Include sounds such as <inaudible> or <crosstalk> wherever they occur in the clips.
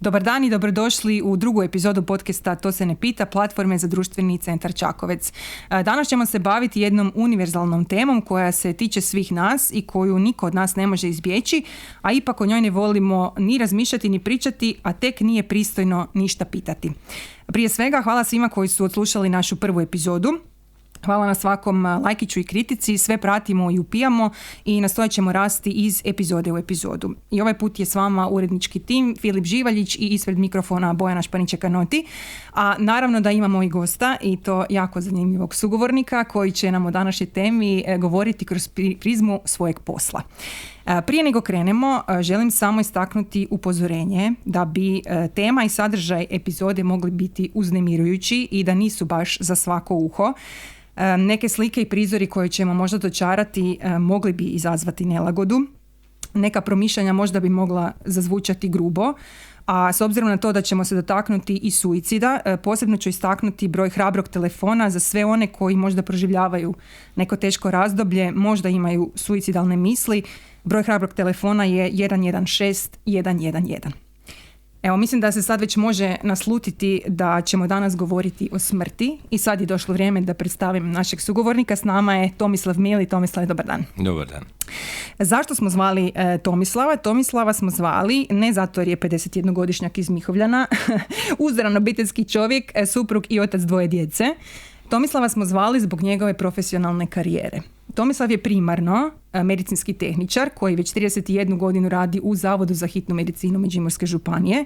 Dobar dan i dobrodošli u drugu epizodu podcasta To se ne pita, platforme za društveni centar Čakovec. E, danas ćemo se baviti jednom univerzalnom temom koja se tiče svih nas i koju niko od nas ne može izbjeći, a ipak o njoj ne volimo ni razmišljati ni pričati, a tek nije pristojno ništa pitati. Prije svega hvala svima koji su odslušali našu prvu epizodu. Hvala na svakom lajkiću i kritici, sve pratimo i upijamo i nastojat ćemo rasti iz epizode u epizodu. I ovaj put je s vama urednički tim, Filip Živaljić i ispred mikrofona Bojana Španića-Kanoti. A naravno da imamo i gosta i to jako zanimljivog sugovornika koji će nam o današnjoj temi e, govoriti kroz prizmu svojeg posla. E, prije nego krenemo, e, želim samo istaknuti upozorenje da bi tema i sadržaj epizode mogli biti uznemirujući i da nisu baš za svako uho. Neke slike i prizori koje ćemo možda dočarati mogli bi izazvati nelagodu. Neka promišljanja možda bi mogla zazvučati grubo, a s obzirom na to da ćemo se dotaknuti i suicida, e, posebno ću istaknuti broj hrabrog telefona za sve one koji možda proživljavaju neko teško razdoblje, možda imaju suicidalne misli. Broj hrabrog telefona je 116 111. Evo, mislim da se sad već može naslutiti da ćemo danas govoriti o smrti i sad je došlo vrijeme da predstavim našeg sugovornika. S nama je Tomislav Mili. Tomislav, dobar dan. Dobar dan. Zašto smo zvali e, Tomislava? Tomislava smo zvali ne zato jer je 51-godišnjak iz Mihovljana, <laughs> uzdan obiteljski čovjek, e, suprug i otac dvoje djece. Tomislava smo zvali zbog njegove profesionalne karijere. Tomislav je primarno e, medicinski tehničar koji već 31 godinu radi u Zavodu za hitnu medicinu Međimurske županije,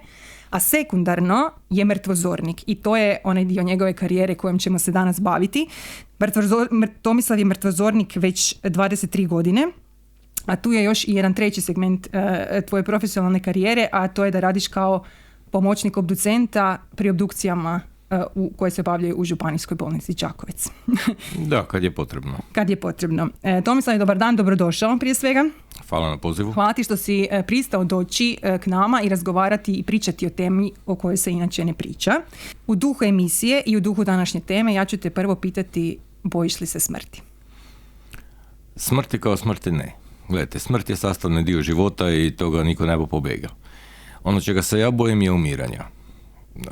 a sekundarno je mrtvozornik i to je onaj dio njegove karijere kojom ćemo se danas baviti. Tomislav je mrtvozornik već 23 godine, a tu je još i jedan treći segment e, tvoje profesionalne karijere, a to je da radiš kao pomoćnik obducenta pri obdukcijama u, koje se obavljaju u Županijskoj bolnici Čakovec. <laughs> da, kad je potrebno. Kad je potrebno. E, Tomislav, dobar dan, dobrodošao prije svega. Hvala na pozivu. Hvala ti što si e, pristao doći e, k nama i razgovarati i pričati o temi o kojoj se inače ne priča. U duhu emisije i u duhu današnje teme ja ću te prvo pitati bojiš li se smrti? Smrti kao smrti ne. Gledajte, smrt je sastavni dio života i toga niko ne bo pobegao. Ono čega se ja bojim je umiranja. E,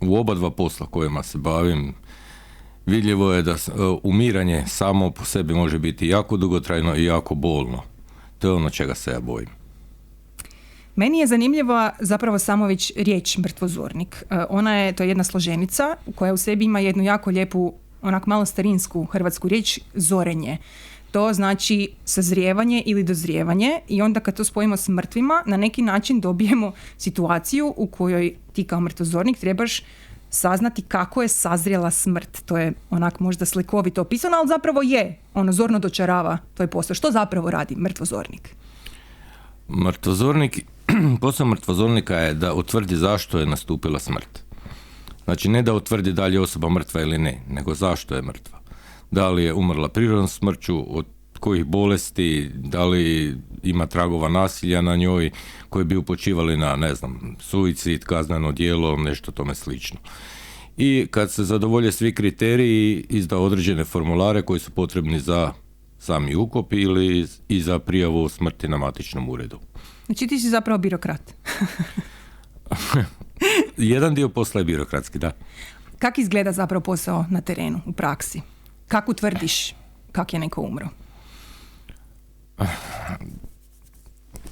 u oba dva posla kojima se bavim vidljivo je da e, umiranje samo po sebi može biti jako dugotrajno i jako bolno. To je ono čega se ja bojim. Meni je zanimljiva zapravo samo već riječ mrtvozornik. E, ona je, to je jedna složenica koja u sebi ima jednu jako lijepu, onak malo starinsku hrvatsku riječ, zorenje to znači sazrijevanje ili dozrijevanje i onda kad to spojimo s mrtvima, na neki način dobijemo situaciju u kojoj ti kao mrtvozornik trebaš saznati kako je sazrijela smrt. To je onak možda slikovito opisano, ali zapravo je. Ono zorno dočarava to je posao. Što zapravo radi mrtvozornik? Mrtvozornik, <clears throat> posao mrtvozornika je da utvrdi zašto je nastupila smrt. Znači ne da utvrdi da li je osoba mrtva ili ne, nego zašto je mrtva da li je umrla prirodnom smrću, od kojih bolesti, da li ima tragova nasilja na njoj koji bi upočivali na, ne znam, suicid, kazneno djelo, nešto tome slično. I kad se zadovolje svi kriteriji, izda određene formulare koji su potrebni za sami ukop ili i za prijavu smrti na matičnom uredu. Znači ti si zapravo birokrat. <laughs> Jedan dio posla je birokratski, da. Kako izgleda zapravo posao na terenu, u praksi? Kako tvrdiš kak je neko umro?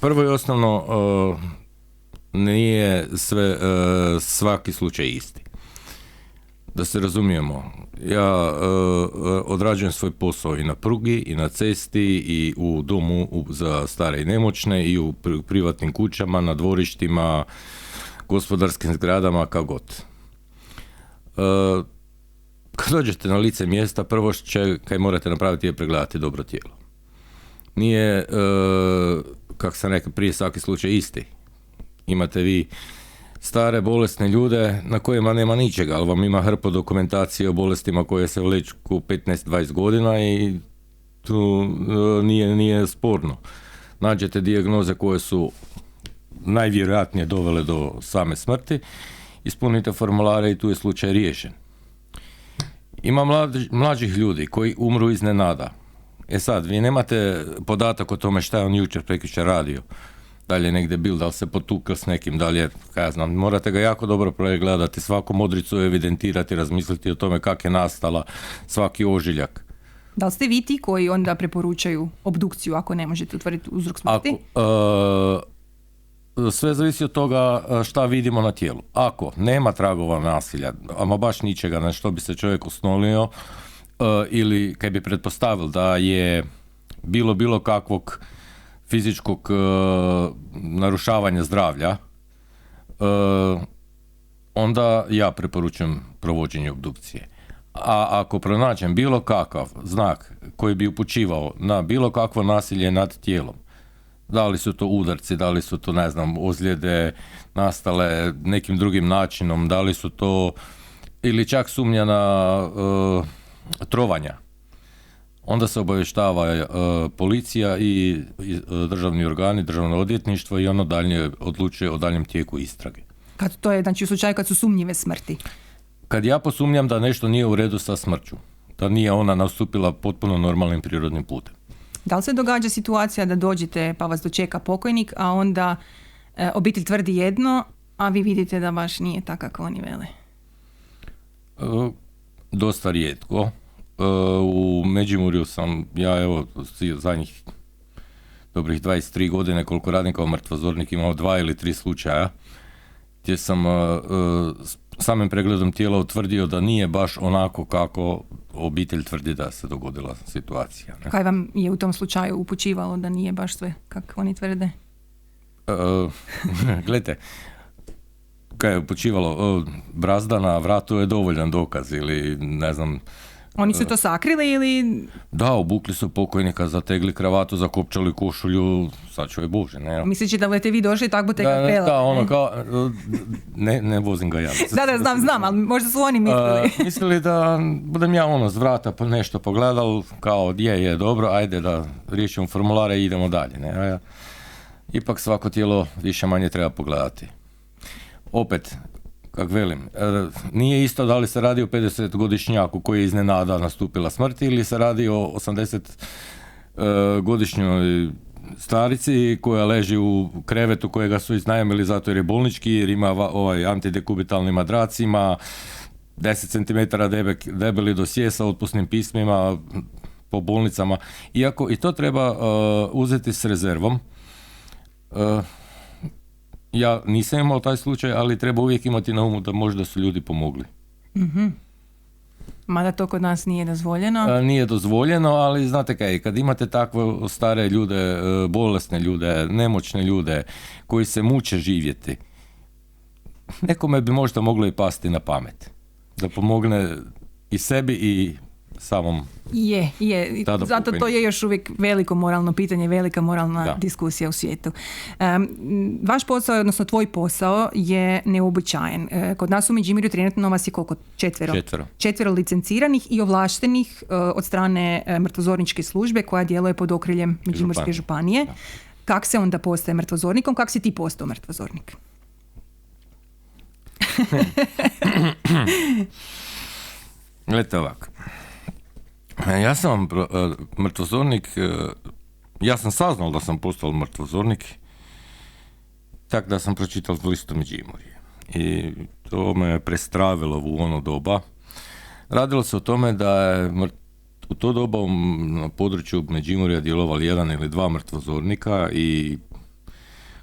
Prvo i osnovno uh, nije sve, uh, svaki slučaj isti. Da se razumijemo, ja uh, odrađujem svoj posao i na prugi, i na cesti, i u domu za stare i nemoćne, i u privatnim kućama, na dvorištima, gospodarskim zgradama, kako god. Kad dođete na lice mjesta, prvo će, kaj morate napraviti je pregledati dobro tijelo. Nije, e, kako sam rekao, prije svaki slučaj isti. Imate vi stare bolesne ljude na kojima nema ničega, ali vam ima hrpu dokumentacije o bolestima koje se vleću 15-20 godina i tu e, nije, nije sporno. Nađete dijagnoze koje su najvjerojatnije dovele do same smrti, ispunite formulare i tu je slučaj riješen. Ima mlađ, mlađih ljudi koji umru iznenada. E sad, vi nemate podatak o tome šta je on jučer prekjučer radio. da li je negdje bil, da li se potukao s nekim, da li je, kaj ja znam, morate ga jako dobro pregledati, svaku modricu evidentirati, razmisliti o tome kak je nastala svaki ožiljak. Da li ste vi ti koji onda preporučaju obdukciju ako ne možete utvrditi uzrok smrti? Ako, e, sve zavisi od toga e, šta vidimo na tijelu. Ako nema tragova nasilja, ama baš ničega na što bi se čovjek osnolio, e, ili kaj bi pretpostavil da je bilo bilo kakvog fizičkog narušavanja zdravlja, onda ja preporučujem provođenje obdukcije. A ako pronađem bilo kakav znak koji bi upućivao na bilo kakvo nasilje nad tijelom, da li su to udarci, da li su to, ne znam, ozljede nastale nekim drugim načinom, da li su to ili čak sumnja na uh, trovanja, onda se obavještava uh, policija i, i državni organi, državno odvjetništvo i ono dalje odlučuje o daljem tijeku istrage. Kad to je, znači u slučaju kad su sumnjive smrti? kad ja posumnjam da nešto nije u redu sa smrću, da nije ona nastupila potpuno normalnim prirodnim putem. Da li se događa situacija da dođete pa vas dočeka pokojnik, a onda e, obitelj tvrdi jedno, a vi vidite da baš nije tako kako oni vele? E, dosta rijetko. E, u Međimurju sam, ja evo, zadnjih dobrih 23 godine koliko radim kao mrtvozornik imao dva ili tri slučaja gdje sam samim pregledom tijela utvrdio da nije baš onako kako obitelj tvrdi da se dogodila situacija. Ne? Kaj vam je u tom slučaju upućivalo da nije baš sve kako oni tvrde? Uh, <laughs> gledajte, kaj je upućivalo, uh, brazda na vratu je dovoljan dokaz ili ne znam, oni su to sakrili ili... Da, obukli su pokojnika, zategli kravatu, zakopčali košulju, sad je Bože, ne. Mislići da budete vi došli tako budete da, ne, da, ono kao, ne, ne vozim ga ja. da, da, znam, znam, ali možda su oni mislili. mislili da budem ja ono s vrata pa nešto pogledal, kao je, je, dobro, ajde da riješimo formulare i idemo dalje, ne. Ipak svako tijelo više manje treba pogledati. Opet, kak velim, e, nije isto da li se radi o 50-godišnjaku koji je iznenada nastupila smrt ili se radi o 80-godišnjoj starici koja leži u krevetu kojega su iznajmili zato jer je bolnički, jer ima ovaj antidekubitalni madrac, ima 10 cm debeli dosje sa otpusnim pismima po bolnicama. Iako i to treba uh, uzeti s rezervom. Uh, ja nisam imao taj slučaj, ali treba uvijek imati na umu da možda su ljudi pomogli. Mm-hmm. Mada to kod nas nije dozvoljeno? A, nije dozvoljeno, ali znate kaj, kad imate takve stare ljude, e, bolesne ljude, nemoćne ljude, koji se muče živjeti, nekome bi možda moglo i pasti na pamet. Da pomogne i sebi i samom je, je. Zato to je još uvijek veliko moralno pitanje, velika moralna diskusija u svijetu. vaš posao, odnosno tvoj posao je neobičajen. E, kod nas u Međimurju trenutno vas je koliko? Četvero. Četvero. Četvero licenciranih i ovlaštenih e, od strane e, mrtvozorničke službe koja djeluje pod okriljem Međimurske županije. Kak se onda postaje mrtvozornikom? Kak si ti postao mrtvozornik? <laughs> Gledajte ovako. E, ja sam e, mrtvozornik, e, ja sam saznal da sam postao mrtvozornik tak da sam pročitao listu Međimurje. I to me prestravilo u ono doba. Radilo se o tome da je u to doba na području Međimurja djelovali jedan ili dva mrtvozornika i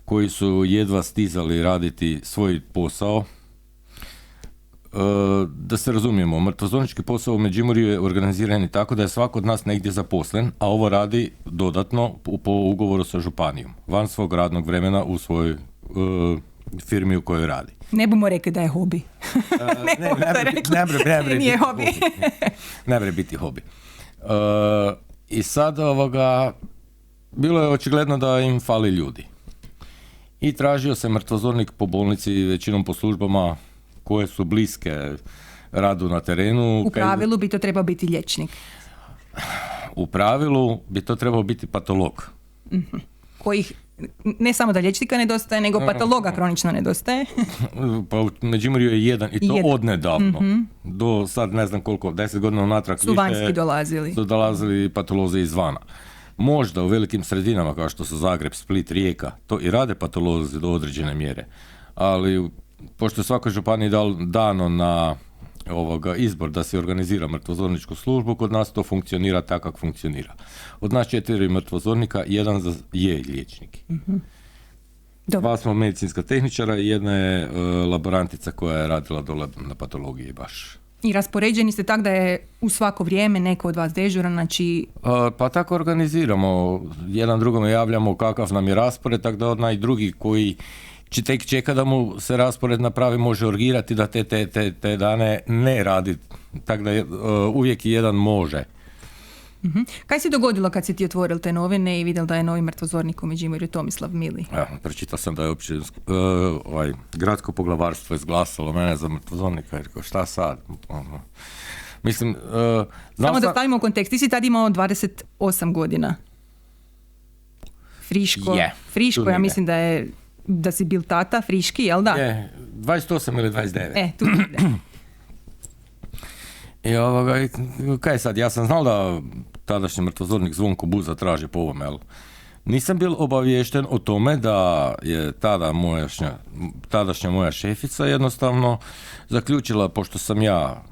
koji su jedva stizali raditi svoj posao da se razumijemo, mrtvozornički posao u Međimurju je organiziran tako da je svako od nas negdje zaposlen, a ovo radi dodatno po ugovoru sa županijom, van svog radnog vremena u svojoj uh, firmi u kojoj radi. Ne bomo rekli da je hobi. ne, ne, <laughs> ne, <laughs> Nije hobi. ne bre biti hobi. Uh, <laughs> I sad ovoga, bilo je očigledno da im fali ljudi. I tražio se mrtvozornik po bolnici, većinom po službama koje su bliske radu na terenu. U pravilu bi to trebao biti liječnik. U pravilu bi to trebao biti patolog. Mhm. Kojih ne samo da liječnika nedostaje, nego patologa kronično nedostaje. <laughs> pa u Međimurju je jedan i to jedan. odnedavno. mm Do sad ne znam koliko, deset godina unatrag su vanjski dolazili. Su dolazili patolozi izvana. Možda u velikim sredinama kao što su Zagreb, Split, Rijeka, to i rade patolozi do određene mjere. Ali pošto je svakoj županiji dano na ovoga izbor da se organizira mrtvozorničku službu, kod nas to funkcionira tako kako funkcionira. Od nas četiri mrtvozornika, jedan je liječnik. mm Dva smo medicinska tehničara i jedna je e, laborantica koja je radila dole na patologiji baš. I raspoređeni ste tako da je u svako vrijeme neko od vas dežuran, znači... pa tako organiziramo, jedan drugome javljamo kakav nam je raspored, tako da onaj drugi koji će tek čeka da mu se raspored napravi, može orgirati da te, te, te, te dane ne radi, tako da uh, uvijek jedan može. Uh-huh. Kaj se dogodilo kad si ti otvoril te novine i vidjel da je novi mrtvozornik u Međimurju Tomislav Mili? Ja, pročitao sam da je uopće uh, ovaj, gradsko poglavarstvo izglasalo mene za mrtvozornika i rekao šta sad? Ono, mislim, uh, Samo da stavimo u kontekst, ti si tad imao 28 godina. Friško, yeah, Friško, ja mislim da je da si bil tata, friški, jel da? Je, 28 ili 29. E, tu I ovoga, kaj sad, ja sam znal da tadašnji mrtvozornik Zvonko Buza traži po ovome, jel? Nisam bil obaviješten o tome da je tada mojašnja, tadašnja moja šefica jednostavno zaključila, pošto sam ja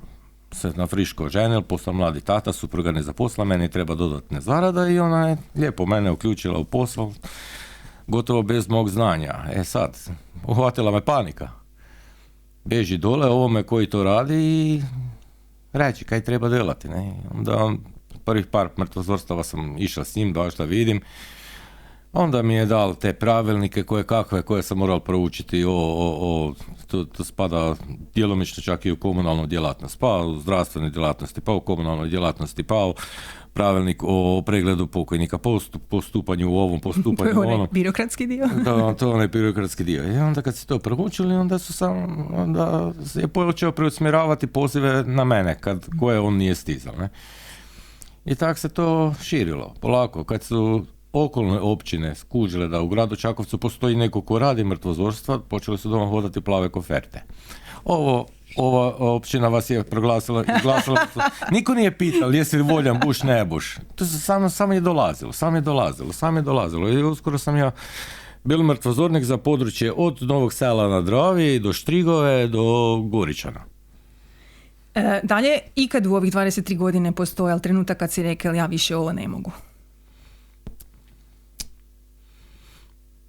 se na friško ženil, postao mladi tata, supruga ne zaposla, meni treba dodatne zarada i ona je lijepo mene uključila u posao gotovo bez mog znanja. E sad, uhvatila me panika. Beži dole ovome koji to radi i reći kaj treba delati. Ne? Onda prvih par mrtvozorstava sam išao s njim, da vidim. Onda mi je dal te pravilnike koje kakve, koje sam moral proučiti, o, o, o to, to, spada djelomično čak i u komunalnu djelatnost, pa u zdravstvenoj djelatnosti, pa u komunalnoj djelatnosti, pa u pravilnik o pregledu pokojnika, postupanju u ovom, postupanju <laughs> u onom. birokratski dio. <laughs> da, to je onaj birokratski dio. I onda kad se to proučili, onda su sam, onda je počeo preusmjeravati pozive na mene, kad, koje on nije stizao. Ne? I tako se to širilo, polako. Kad su okolne općine skužile da u gradu Čakovcu postoji neko ko radi mrtvozorstva, počeli su doma hodati plave koferte. Ovo ova općina vas je proglasila, izglasila. Niko nije pitao jesi li voljan buš, ne buš. To se samo, samo je dolazilo, samo je dolazilo, samo je dolazilo. I uskoro sam ja bil mrtvozornik za područje od Novog sela na Dravi do Štrigove do Goričana. E, dalje, ikad u ovih 23 godine postojal trenutak kad si rekel ja više ovo ne mogu?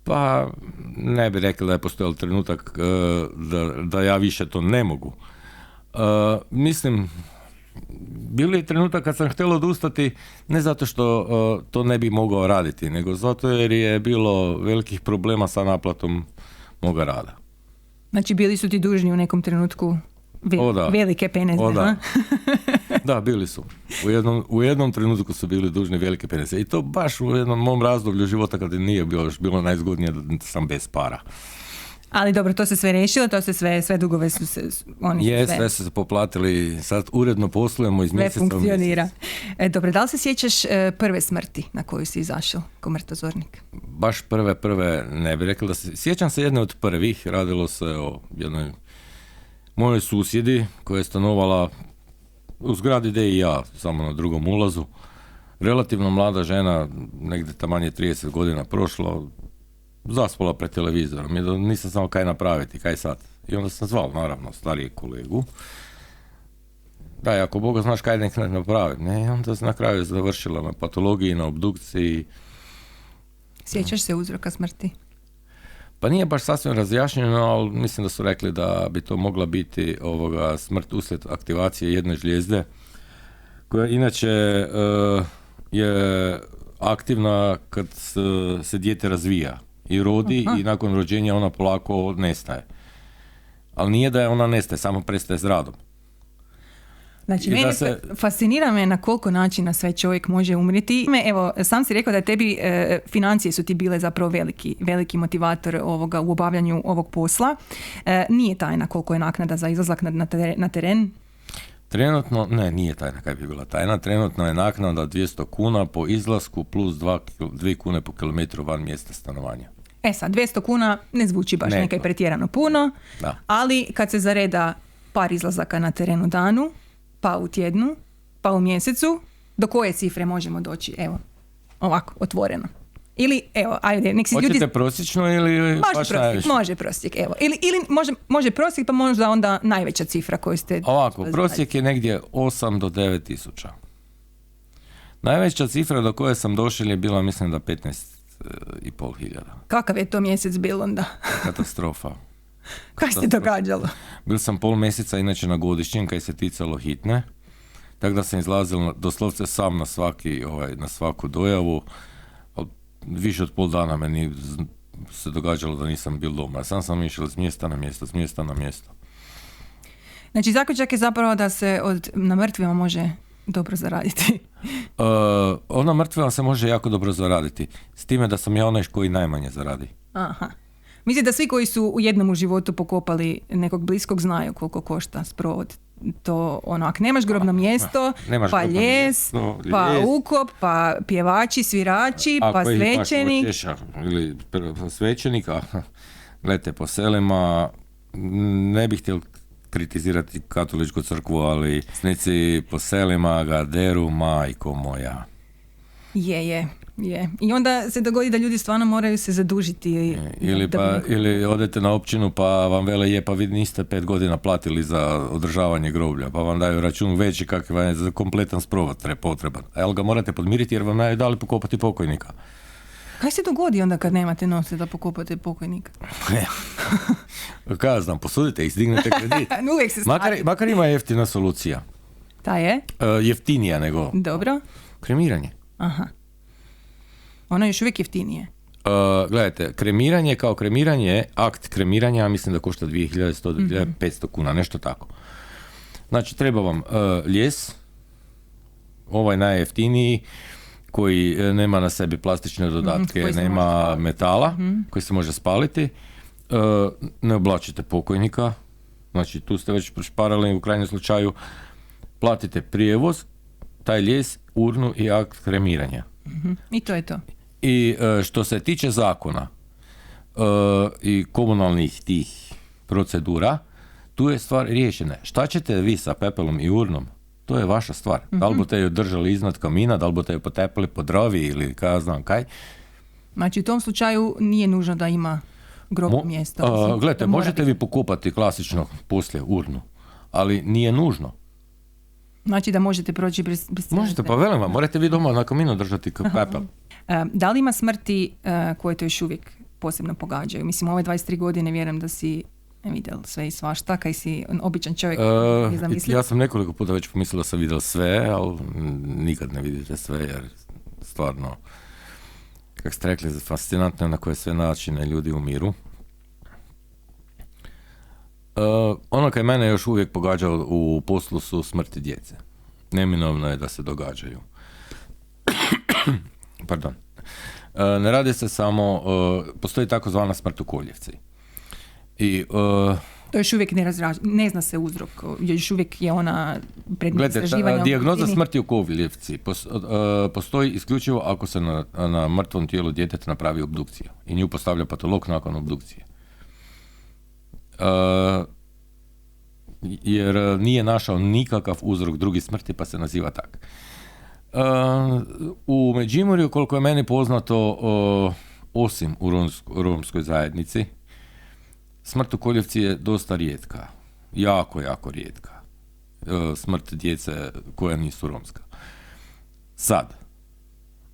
Pa ne bi rekli da je postojao trenutak e, da, da ja više to ne mogu. E, mislim, bili je trenutak kad sam htjela odustati ne zato što e, to ne bi mogao raditi, nego zato jer je bilo velikih problema sa naplatom moga rada. Znači bili su ti dužni u nekom trenutku velike peneze. da. <laughs> da, bili su. U jednom, u jednom trenutku su bili dužni velike peneze. I to baš u jednom mom razdoblju života kada nije bilo, još bilo najzgodnije da sam bez para. Ali dobro, to se sve riješilo, to se sve, sve dugove su se, oni Je, sve. sve su se poplatili, sad uredno poslujemo iz mjeseca funkcionira. E, dobro, da li se sjećaš e, prve smrti na koju si izašao ko mrtozornik? Baš prve, prve, ne bih rekla da se, sjećam se jedne od prvih, radilo se o jednoj moje susjedi koja je stanovala u zgradi gdje i ja, samo na drugom ulazu. Relativno mlada žena, negdje tamanje 30 godina prošla, zaspala pred televizorom i nisam znao kaj napraviti, kaj sad. I onda sam zvao, naravno, starijeg kolegu. Da, ako Boga znaš kaj nek. Ne, I onda se na kraju završila na patologiji, na obdukciji. Sjećaš se uzroka smrti? Pa nije baš sasvim razjašnjeno, ali mislim da su rekli da bi to mogla biti ovoga smrt uslijed aktivacije jedne žlijezde, koja inače uh, je aktivna kad se dijete razvija i rodi i nakon rođenja ona polako nestaje. Ali nije da je ona nestaje, samo prestaje s radom. Znači, meni se... fascinira me na koliko načina sve čovjek može umriti. Evo, sam si rekao da tebi e, financije su ti bile zapravo veliki, veliki motivator ovoga u obavljanju ovog posla. E, nije tajna koliko je naknada za izlazak na, na teren? Trenutno, ne, nije tajna kaj bi bila tajna. Trenutno je naknada 200 kuna po izlasku plus 2, 2 kune po kilometru van mjesta stanovanja. E sad, 200 kuna ne zvuči baš ne, nekaj pretjerano puno, da. ali kad se zareda par izlazaka na terenu danu, pa u tjednu, pa u mjesecu, do koje cifre možemo doći? Evo. Ovako, otvoreno. Ili, evo, ajde, nek si Hoćete ljudi... prosječno ili Može baš prosjek, može prosjek, evo. Ili, ili može, može prosjek, pa možda onda najveća cifra koju ste... Ovako, prosjek je negdje 8 do 9 tisuća. Najveća cifra do koje sam došao je bila, mislim da 15 i pol hiljada. Kakav je to mjesec bil onda? Katastrofa. <laughs> <laughs> Kaj se događalo? Bil sam pol mjeseca inače na godišnjem kaj se ticalo hitne. Tako da sam izlazil doslovce sam na svaki, ovaj, na svaku dojavu. Više od pol dana meni se događalo da nisam bil doma. Sam sam išao s mjesta na mjesto, s mjesta na mjesto. Znači, zaključak je zapravo da se od, na mrtvima može dobro zaraditi. <laughs> Uh, ona mrtva se može jako dobro zaraditi. S time da sam ja onaj koji najmanje zaradi. Aha. Mislim da svi koji su u jednom u životu pokopali nekog bliskog znaju koliko košta sprovod. To ono, ako nemaš grobno mjesto, nemaš pa grobno ljes, mjesto, pa ljes. ukop, pa pjevači, svirači, pa Ako baš svećenik. hoćeš, ili pr- svećenika, gledajte <laughs> po selima, ne bih htio kritizirati katoličku crkvu, ali snici po selima ga deru, majko moja. Je, je, je. I onda se dogodi da ljudi stvarno moraju se zadužiti. i- Ili, da pa, neko- ili odete na općinu pa vam vele je, pa vi niste pet godina platili za održavanje groblja, pa vam daju račun veći kakav vam je za kompletan sprovod tre potreban. A jel ga morate podmiriti jer vam ne dali pokopati pokojnika. Kaj se dogodi onda kad nemate novce da pokopate pokojnika? <laughs> Kaj znam, posudite ih, stignete kredit. <laughs> Uvijek se Makar, makar ima jeftina solucija. Ta je? E, jeftinija nego Dobro. kremiranje. Aha. Ono je još uvijek jeftinije. E, gledajte, kremiranje kao kremiranje, akt kremiranja, ja mislim da košta 2100 do 2500 kuna, nešto tako. Znači, treba vam e, ljes, ovaj najjeftiniji, koji e, nema na sebi plastične dodatke, koji se može nema metala, koji se može spaliti. E, ne oblačite pokojnika, znači tu ste već prošparali u krajnjem slučaju. Platite prijevoz, taj ljes, urnu i akt kremiranja. Mhm. I to je to. I e, što se tiče zakona e, i komunalnih tih procedura, tu je stvar riješena. Šta ćete vi sa pepelom i urnom? To je vaša stvar. Da li budete ju držali iznad kamina, da li budete ju potepali po drovi ili kaj ja znam kaj. Znači u tom slučaju nije nužno da ima grobno Mo- mjesto. a, gledajte, možete biti. vi pokupati klasično poslije urnu, ali nije nužno. Znači da možete proći bez, bez Možete, pa velim vam, morate vi doma na kaminu držati pepel. E, Da li ima smrti e, koje to još uvijek posebno pogađaju? Mislim, ove 23 godine vjerujem da si vidjel sve i svašta, kaj si običan čovjek E, ja sam nekoliko puta već pomislio da sam vidio sve, ali nikad ne vidite sve jer stvarno, kako ste rekli, fascinantno je na koje sve načine ljudi umiru. E, ono kaj mene još uvijek pogađa u poslu su smrti djece. Neminovno je da se događaju. Pardon. E, ne radi se samo, e, postoji takozvana smrt u koljevci. I e, To još uvijek ne, razraž- ne zna se uzrok, još uvijek je ona predmet Gledajte, istraživanja. dijagnoza smrti u Koviljevci pos- postoji isključivo ako se na, na mrtvom tijelu djeteta napravi obdukcija i nju postavlja patolog nakon obdukcije. E, jer nije našao nikakav uzrok drugi smrti pa se naziva tak. U Međimurju, koliko je meni poznato, osim u romsk- romskoj zajednici, smrt u Koljevci je dosta rijetka. Jako, jako rijetka e, smrt djece koja nisu romska. Sad,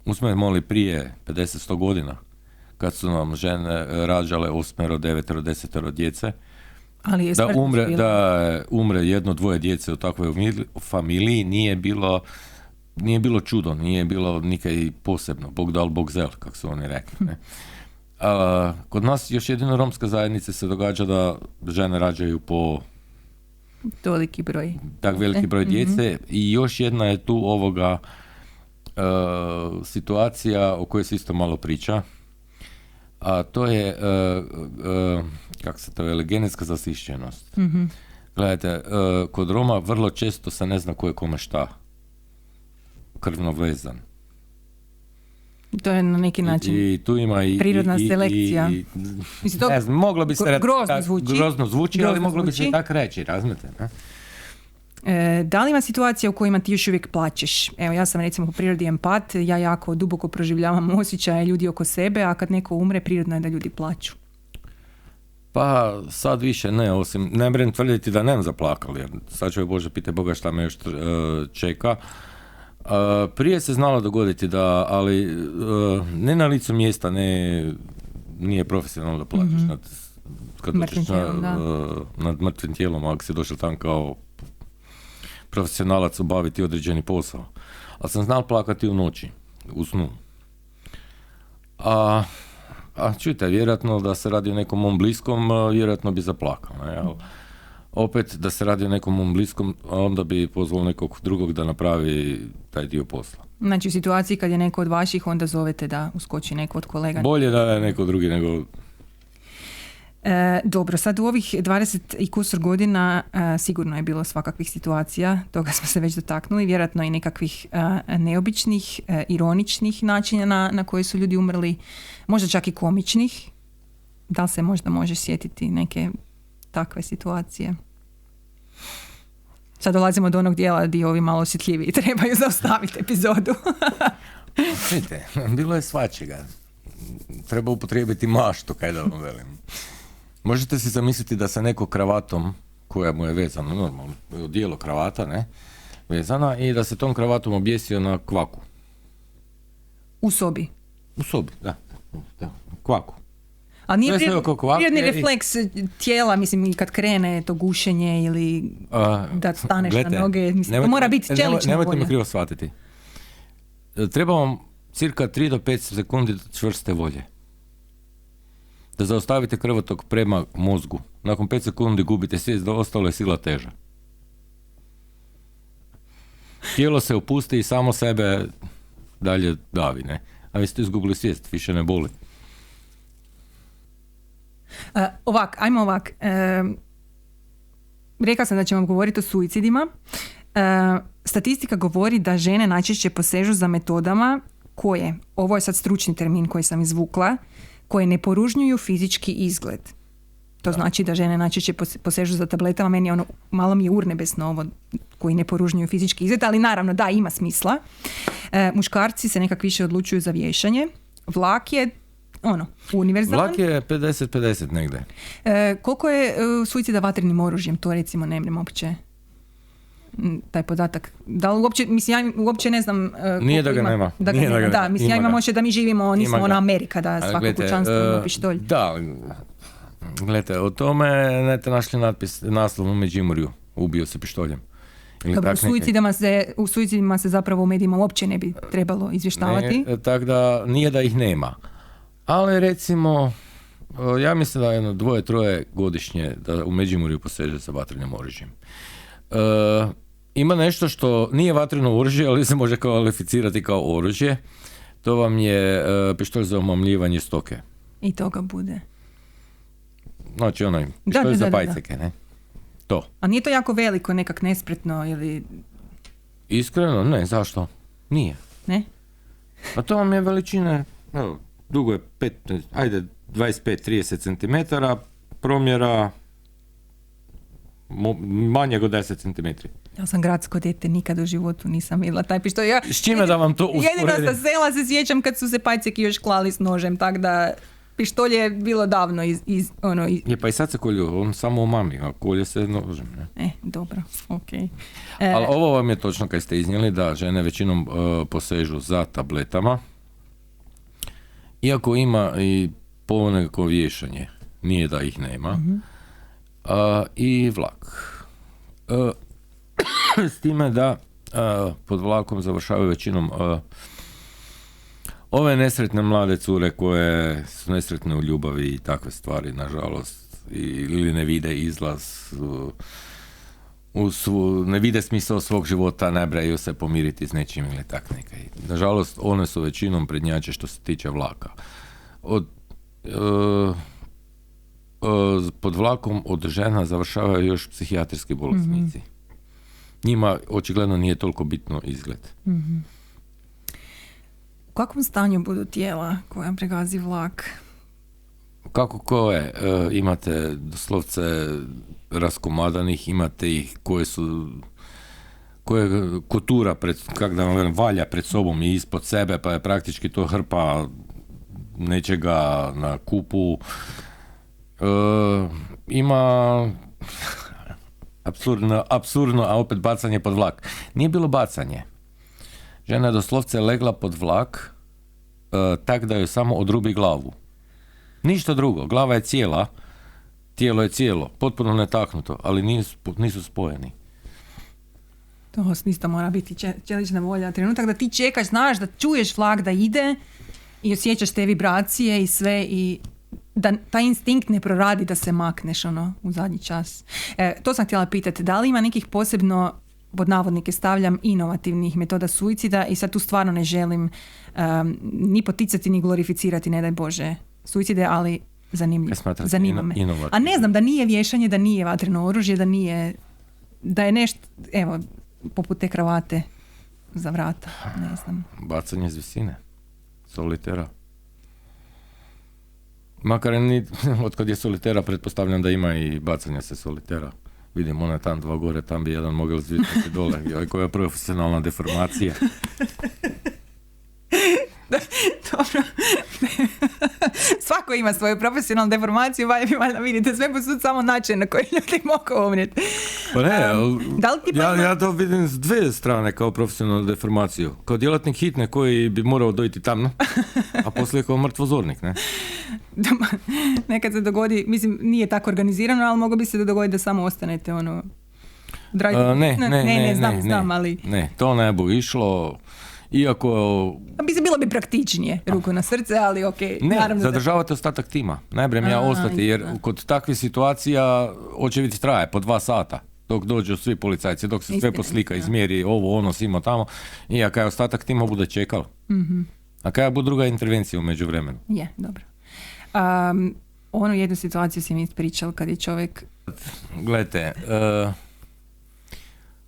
uzmemo prije 50-100 godina, kad su nam žene rađale osmero, devetero, desetero djece, Ali je da umre, da umre jedno, dvoje djece u takvoj familiji nije bilo nije bilo čudo, nije bilo nikaj posebno, Bog dal, Bog zel, kako su oni rekli. Ne? A, kod nas još jedino romska zajednica se događa da žene rađaju po Toliki broj. tak veliki broj djece i još jedna je tu ovoga e, situacija o kojoj se isto malo priča a to je e, e, kako se to veli, genetska zasišćenost. Gledajte, e, kod Roma vrlo često se ne zna ko je kome šta krvno vezan. To je na neki način. I tu ima i... Prirodna i- selekcija. i- Mislim, to ne znam, moglo bi se gro- reći grozno tak- zvuči. grozno zvuči, ali Grozno moglo bi se zvuči. tak reći, razumete? Ne? E, da li ima situacija u kojima ti još uvijek plaćeš? Evo, ja sam recimo po prirodi empat, ja jako duboko proživljavam osjećaje ljudi oko sebe, a kad neko umre, prirodno je da ljudi plaću. Pa sad više ne, osim ne brem tvrditi da nemam zaplakali, jer sad čovjek Bože pite Boga šta me još e, čeka. E, prije se znalo dogoditi da, ali e, ne na licu mjesta, ne, nije profesionalno da plaćaš mm nad, kad Mrtvim na, tijelom, da. nad mrtvim tijelom, ako si došao tam kao profesionalac obaviti određeni posao. Ali sam znal plakati u noći, u snu. A a čujte, vjerojatno da se radi o nekom mom bliskom, a, vjerojatno bi zaplakao. Ne? Ali opet da se radi o nekom mom bliskom, a onda bi pozvao nekog drugog da napravi taj dio posla. Znači u situaciji kad je neko od vaših, onda zovete da uskoči neko od kolega. Bolje da je neko drugi nego... E, dobro, sad u ovih 20 i kusur godina e, sigurno je bilo svakakvih situacija, toga smo se već dotaknuli, vjerojatno i nekakvih e, neobičnih, e, ironičnih načina na, na koje su ljudi umrli, možda čak i komičnih. Da li se možda može sjetiti neke takve situacije? Sad dolazimo do onog dijela gdje ovi malo osjetljiviji <laughs> trebaju zaustaviti epizodu. <laughs> Vidite, bilo je svačega. Treba upotrijebiti maštu, kaj da vam velim. Možete si zamisliti da sa neko kravatom, koja mu je vezana, normalno, dijelo kravata, ne, vezana, i da se tom kravatom objesio na kvaku. U sobi. U sobi, da. da kvaku. A nije To je sve prirodni, oko kvake prirodni i- refleks tijela, mislim, i kad krene to gušenje ili A, da staneš gledajte, na noge, mislim, to nemojte- mora biti nemoj- čelična Nemojte me volja. krivo shvatiti. E, Treba vam cirka 3 do 5 sekundi čvrste volje. Da zaustavite krvotok prema mozgu. Nakon 5 sekundi gubite svijest, da ostalo je sila teža. Tijelo se opusti i samo sebe dalje davi, ne? A vi ste izgubili svijest, više ne boli. E, ovak, ajmo ovak. E, rekla sam da ćemo govoriti o suicidima. E, statistika govori da žene najčešće posežu za metodama koje, ovo je sad stručni termin koji sam izvukla, koje ne poružnjuju fizički izgled. To znači da žene najčešće pose- posežu za tabletama, meni je ono, malo mi je urnebesno ovo koji ne poružnjuju fizički izgled, ali naravno da, ima smisla. E, muškarci se nekak više odlučuju za vješanje. Vlak je ono, univerzalan. Vlak je 50-50 negdje. E, koliko je e, suicida vatrenim oružjem? To recimo ne mrem uopće taj podatak. Da li uopće, mislim, ja uopće ne znam... e, Nije da ga ima- nema. Da, ga Nije da ga da, mislim, ja Ima imam ga. oče da mi živimo, nismo Ima ona. Amerika, da svako gledajte, kućanstvo ima e, pištolj. Da, gledajte, o tome nete našli natpis, naslov u Međimurju, ubio se pištoljem. Ili Dobro, u tak neki- suicidima, se, u suicidima se zapravo u medijima uopće ne bi trebalo izvještavati. Ne, tak da nije da ih nema. Ali recimo, e, ja mislim da je jedno dvoje, troje godišnje da u Međimurju poseže sa vatrenim oružjem. E, ima nešto što nije vatreno oružje, ali se može kvalificirati kao oružje. To vam je e, pištolj za omamljivanje stoke. I toga bude. Znači onaj pištolj da, da, za da. pajceke, ne? To. A nije to jako veliko, nekak nespretno ili Iskreno, ne, zašto? Nije. ne? A to vam je veličine, evo, dugo je 15, ajde 25-30 cm, promjera manje od 10 cm. Ja sam gradsko dijete, nikad u životu nisam vidjela taj pištolj. Ja, S čime da vam to usporedim? sa sela se sjećam kad su se pajceki još klali s nožem, tako da pištolj je bilo davno iz, iz ono, iz, Je, pa i sad se kolju, on samo u mami, a kolje se nožem, ne? e, dobro, ok. E, Ali ovo vam je točno kad ste iznijeli da žene većinom e, posežu za tabletama. Iako ima i poneko vješanje, nije da ih nema. A, I vlak. E, <clears throat> s time da a, pod vlakom završavaju većinom a, ove nesretne mlade cure koje su nesretne u ljubavi i takve stvari, nažalost, i- ili ne vide izlaz u, svu, ne vide smisao svog života, ne braju se pomiriti s nečim ili tak nekaj. Nažalost, one su većinom prednjače što se tiče vlaka. Od, e, e, pod vlakom od žena završavaju još psihijatrijski bolesnici. Njima očigledno nije toliko bitno izgled. u kakvom stanju budu tijela koja pregazi vlak? Kako koje? E, imate doslovce raskomadanih, imate ih koje su koje kotura pred, kak da vam valja pred sobom i ispod sebe, pa je praktički to hrpa nečega na kupu. E, ima <laughs> apsurdno, apsurdno, a opet bacanje pod vlak. Nije bilo bacanje. Žena je doslovce legla pod vlak e, tak da joj samo odrubi glavu. Ništa drugo. Glava je cijela, tijelo je cijelo, potpuno netaknuto, ali nisu, nisu spojeni. To isto mora biti če- čelična volja. Trenutak da ti čekaš, znaš da čuješ vlak da ide i osjećaš te vibracije i sve i da taj instinkt ne proradi da se makneš ono u zadnji čas. E, to sam htjela pitati, da li ima nekih posebno pod navodnike stavljam inovativnih metoda suicida i sad tu stvarno ne želim ni poticati ni glorificirati, ne daj Bože, suicide, ali zanimljivo. Kaj smatrate Zanima me. A ne znam, da nije vješanje, da nije vatreno oružje, da nije, da je nešto, evo, poput te kravate za vrata, ne znam. Bacanje iz visine. Solitera. Makar ni, <laughs> od kad je solitera, pretpostavljam da ima i bacanja se solitera. Vidim, ona je tam dva gore, tam bi jedan mogel zvitati dole. Joj, koja je profesionalna deformacija. <laughs> <laughs> Dobro. Svako ima svoju profesionalnu deformaciju, valjda vi valjda vidite sve posud samo način na koji ljudi mogu umrijeti. Pa ne, ali da li ti ja, pa- ja to vidim s dvije strane kao profesionalnu deformaciju. Kao djelatnik hitne koji bi morao dojiti tamno, a poslije kao mrtvozornik, ne? Nekad se dogodi, mislim, nije tako organizirano, ali moglo bi se dogoditi da samo ostanete ono... Dragi, A, ne, ne, ne, ne, znam, ne, znam, ne. ali... Ne, to ne išlo, iako bi se bilo bi praktičnije, ruku na srce, ali ok. Ne, naravno da- zadržavate ostatak tima. Najbrem ja ostati, jer kod takvih situacija očevid traje po dva sata. Dok dođu svi policajci, dok se sve poslika, istina. izmjeri ovo, ono, svima tamo. I a kaj ostatak tima bude čekal. Mhm. A kaj bude druga intervencija u međuvremenu? Je, dobro. Um, onu jednu situaciju si mi ispričal kad je čovjek... Gledajte, e,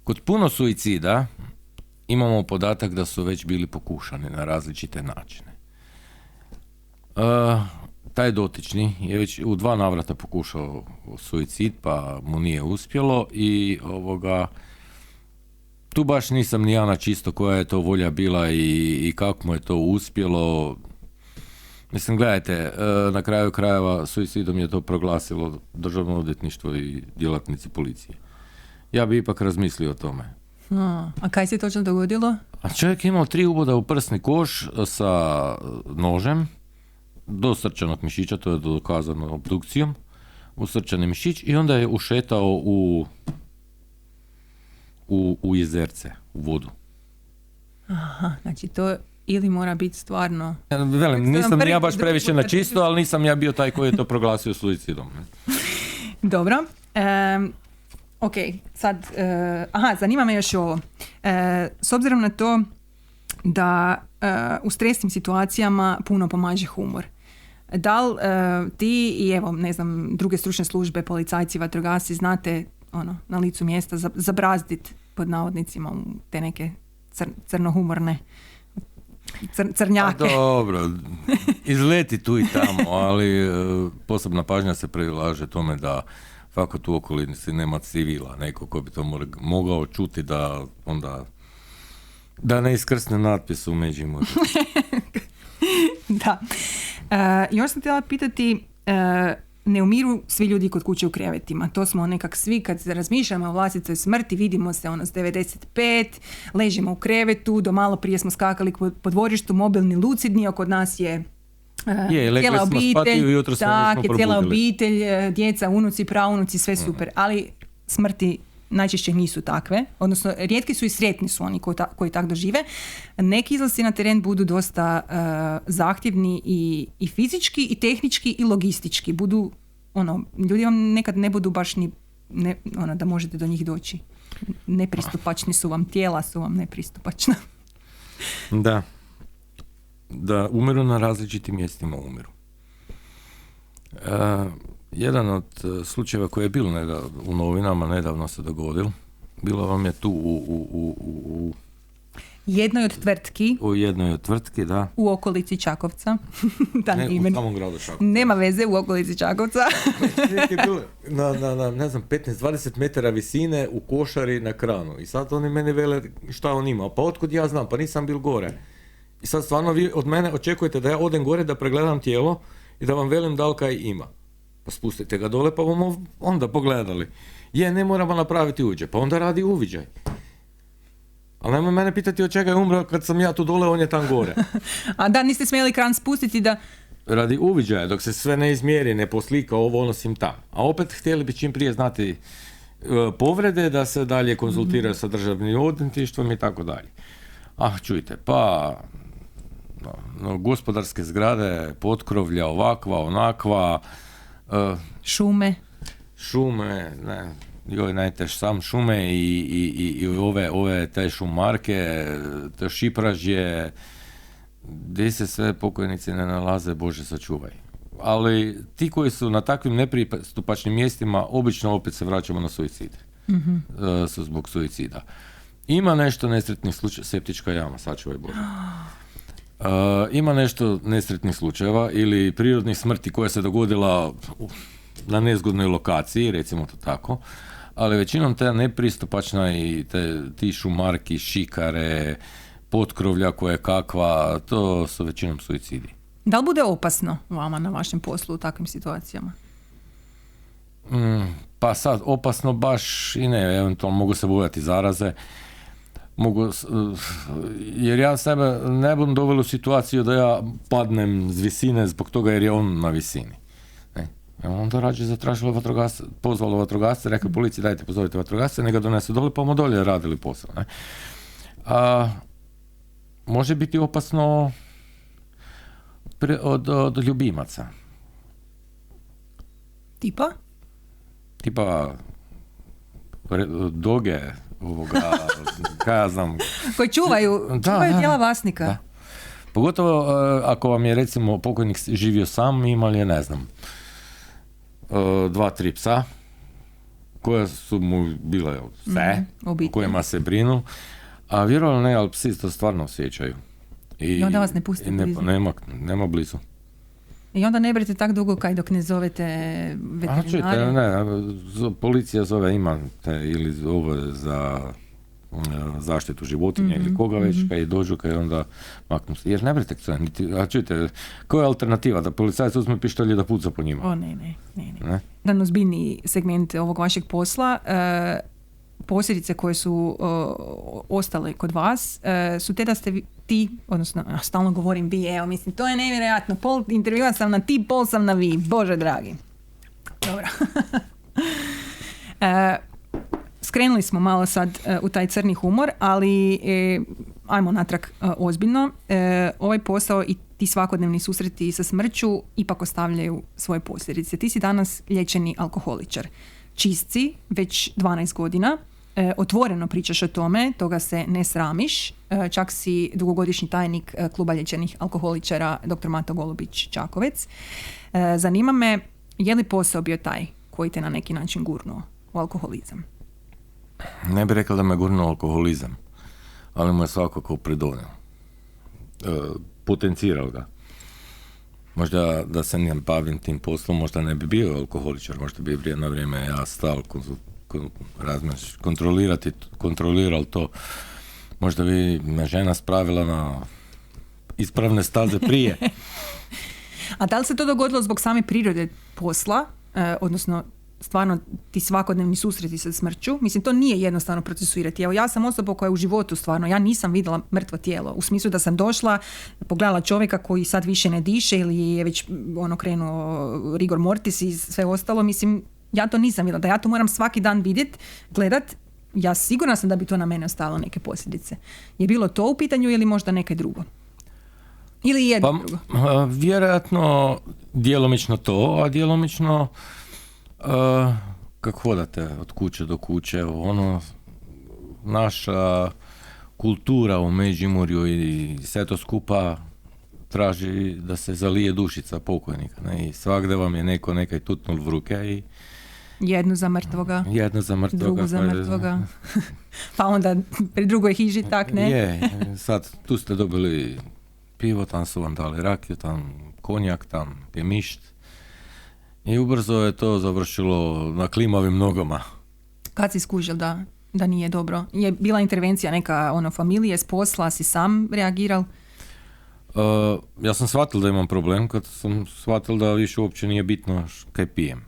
kod puno suicida imamo podatak da su već bili pokušani na različite načine. E, taj dotični je već u dva navrata pokušao suicid pa mu nije uspjelo i ovoga tu baš nisam ni ja na čisto koja je to volja bila i, i kako mu je to uspjelo. Mislim, gledajte, e, na kraju krajeva suicidom je to proglasilo državno odvjetništvo i djelatnici policije. Ja bi ipak razmislio o tome. A, a kaj se točno dogodilo? A čovjek je imao tri uboda u prsni koš sa nožem do srčanog mišića, to je dokazano obdukcijom, u srčani mišić i onda je ušetao u, u, u jezerce, u vodu. Aha, znači to ili mora biti stvarno... Ja, Velim, nisam prvi ja baš previše na čisto, ali nisam ja bio taj koji je to proglasio suicidom. <laughs> Dobro. Em, ok, sad, e, aha, zanima me još ovo. E, s obzirom na to da e, u stresnim situacijama puno pomaže humor. Da li ti i evo, ne znam, druge stručne službe, policajci, vatrogasci, znate ono, na licu mjesta za- zabrazdit pod navodnicima te neke cr- crnohumorne cr- Pa crnjake. dobro, izleti tu i tamo, ali posebna pažnja se prilaže tome da fakat u okolici nema civila, neko ko bi to mogao čuti da onda da ne iskrsne natpis u Međimurju. <laughs> Da. E, još sam htjela pitati, e, ne umiru svi ljudi kod kuće u krevetima. To smo nekak svi kad razmišljamo o vlastitoj smrti, vidimo se ono s 95, ležimo u krevetu, do malo prije smo skakali po, dvorištu, mobilni lucidni, a kod nas je Je, legli cijela smo obitelj, spati i ujutro se tak, je cijela obitelj, e, djeca, unuci, praunuci, sve super, ali smrti najčešće nisu takve, odnosno rijetki su i sretni su oni koji, ta, koji tak dožive. Neki izlasci na teren budu dosta e, zahtjevni i, i fizički, i tehnički, i logistički. Budu, ono, ljudi vam nekad ne budu baš ni, ne, ono, da možete do njih doći. Nepristupačni su vam, tijela su vam nepristupačna. da. Da, umiru na različitim mjestima umiru. E, jedan od e, slučajeva koji je bilo nedavno, u novinama nedavno se dogodil, bilo vam je tu u, u, u, u, u jednoj od tvrtki U jednoj od tvrtki, da. u okolici Čakovca. <laughs> da Ne, imen- u samom gradu Šakovcu. Nema veze u okolici Čakovca. <laughs> <laughs> Na, na, na, ne znam, 15-20 metara visine u košari na kranu. I sad oni meni vele šta on ima. Pa otkud ja znam, pa nisam bil gore. I sad stvarno vi od mene očekujete da ja odem gore da pregledam tijelo i da vam velim da li kaj ima. Pa spustite ga dole pa bomo onda pogledali. Je, ne moramo napraviti uviđaj. Pa onda radi uviđaj. Ali nemoj mene pitati od čega je umro kad sam ja tu dole, on je tam gore. <laughs> A da, niste smjeli kran spustiti da... radi uviđaja, dok se sve ne izmjeri, ne poslika ovo, ono tam. A opet htjeli bi čim prije znati e, povrede, da se dalje konzultiraju sa državnim odvjetništvom i tako dalje. Ah, čujte, pa gospodarske zgrade, potkrovlja, ovakva, onakva, e, Šume. šume, ne, joj najtež sam šume i, i, i, i ove, ove te šumarke, te šipražje, gdje se sve pokojnici ne nalaze, Bože sačuvaj. Ali ti koji su na takvim nepristupačnim mjestima, obično opet se vraćamo na suicid. E, su zbog suicida. Ima nešto nesretnih slučajeva, septička jama, sačuvaj Bože. <gasps> E, ima nešto nesretnih slučajeva ili prirodnih smrti koja se dogodila na nezgodnoj lokaciji, recimo to tako, ali većinom ta nepristupačna i te, ti šumarki, šikare, potkrovlja koje kakva, to su većinom suicidi. Da li bude opasno vama na vašem poslu u takvim situacijama? Mm, pa sad, opasno baš i ne, eventualno mogu se bojati zaraze, mogu, s- jer ja sebe ne budem doveo u situaciju da ja padnem s visine zbog toga jer je on na visini. Ne. E onda rađe zatražilo vatrogasce, pozvalo vatrogasce, rekao policiji dajte pozovite vatrogasce, neka donesu dole pa mu dolje radili posao. Ne. A, može biti opasno pre- od, od ljubimaca. Tipa? tipa doge ovoga, kaj ja znam. Koji čuvaju, Da, čuvaju da, tijela da. vlasnika. Da. Pogotovo e, ako vam je recimo pokojnik živio sam, imali je ne znam e, dva, tri psa koja su mu bile sve, o kojima se brinu, a vjerovali ne, ali psi to stvarno osjećaju. I onda vas ne puste i ne- blizu. Nema, nema blizu. I onda ne brete tak dugo kaj dok ne zovete A čujte, veterinare. ne, z- policija zove, ima te, ili zove za e, zaštitu životinja Mhm, ili koga već, kaj dođu, kaj onda maknu se. Jer ne brete niti, a čujte, koja je alternativa? Da policajac uzme pištolj i da puca po njima? O ne, ne, ne, ne. Ne? Jedan ozbiljniji segment ovog vašeg posla, e, posljedice koje su e, ostale kod vas e, su te da ste ti, odnosno ja stalno govorim vi, evo mislim to je nevjerojatno, pol intervjua sam na ti, pol sam na vi, bože dragi. Dobro. <laughs> E, skrenuli smo malo sad e, u taj crni humor, ali e, ajmo natrag ozbiljno. Ovaj posao i ti svakodnevni susreti sa smrću ipak ostavljaju svoje posljedice. Ti si danas liječeni alkoholičar. Čistci, već 12 godina, e, otvoreno pričaš o tome, toga se ne sramiš. E, čak si dugogodišnji tajnik e, kluba liječenih alkoholičara dr. Mato Golubić Čakovec. E, zanima me, je li posao bio taj koji te na neki način gurnuo u alkoholizam? Ne bi rekao da me gurnuo alkoholizam, ali mu je svakako pridonio. E, potencirao ga. Možda da se ne bavim tim poslom, možda ne bi bio alkoholičar, možda bi vrije- na vrijeme ja stal kon- kontrolirati, kontroliral to. Možda bi me žena spravila na ispravne staze <laughs> prije. A da li se to dogodilo zbog same prirode posla, e, odnosno stvarno ti svakodnevni susreti sa smrću? Mislim, to nije jednostavno procesuirati. Evo, ja sam osoba koja u životu stvarno, ja nisam vidjela mrtvo tijelo. U smislu da sam došla, pogledala čovjeka koji sad više ne diše ili je već m, ono krenuo rigor mortis i sve ostalo. Mislim, ja to nisam vidjela. Da ja to moram svaki dan vidjet, gledat, ja sigurna sam da bi to na mene ostalo neke posljedice. Je bilo to u pitanju ili možda neke drugo? Ili jedno Pa, drugo? vjerojatno djelomično to, a djelomično a, kako hodate od kuće do kuće, ono naša kultura u Međimurju i sve to skupa traži da se zalije dušica pokojnika. Ne? I svakde vam je neko nekaj tutnul v ruke i Jednu za mrtvoga, Jednu za mrtvoga. drugu za pa- mrtvoga. <laughs> pa onda pri drugoj hiži, tak ne? Je, sad tu ste dobili pivo, tam su vam dali rakiju, tam konjak, tam gemišt. I ubrzo je to završilo na klimavim nogama. Kad si skužil da, da nije dobro? Je bila intervencija neka ono familije s posla, si sam reagirao? Uh, ja sam shvatil da imam problem kad sam shvatil da više uopće nije bitno kaj pijem.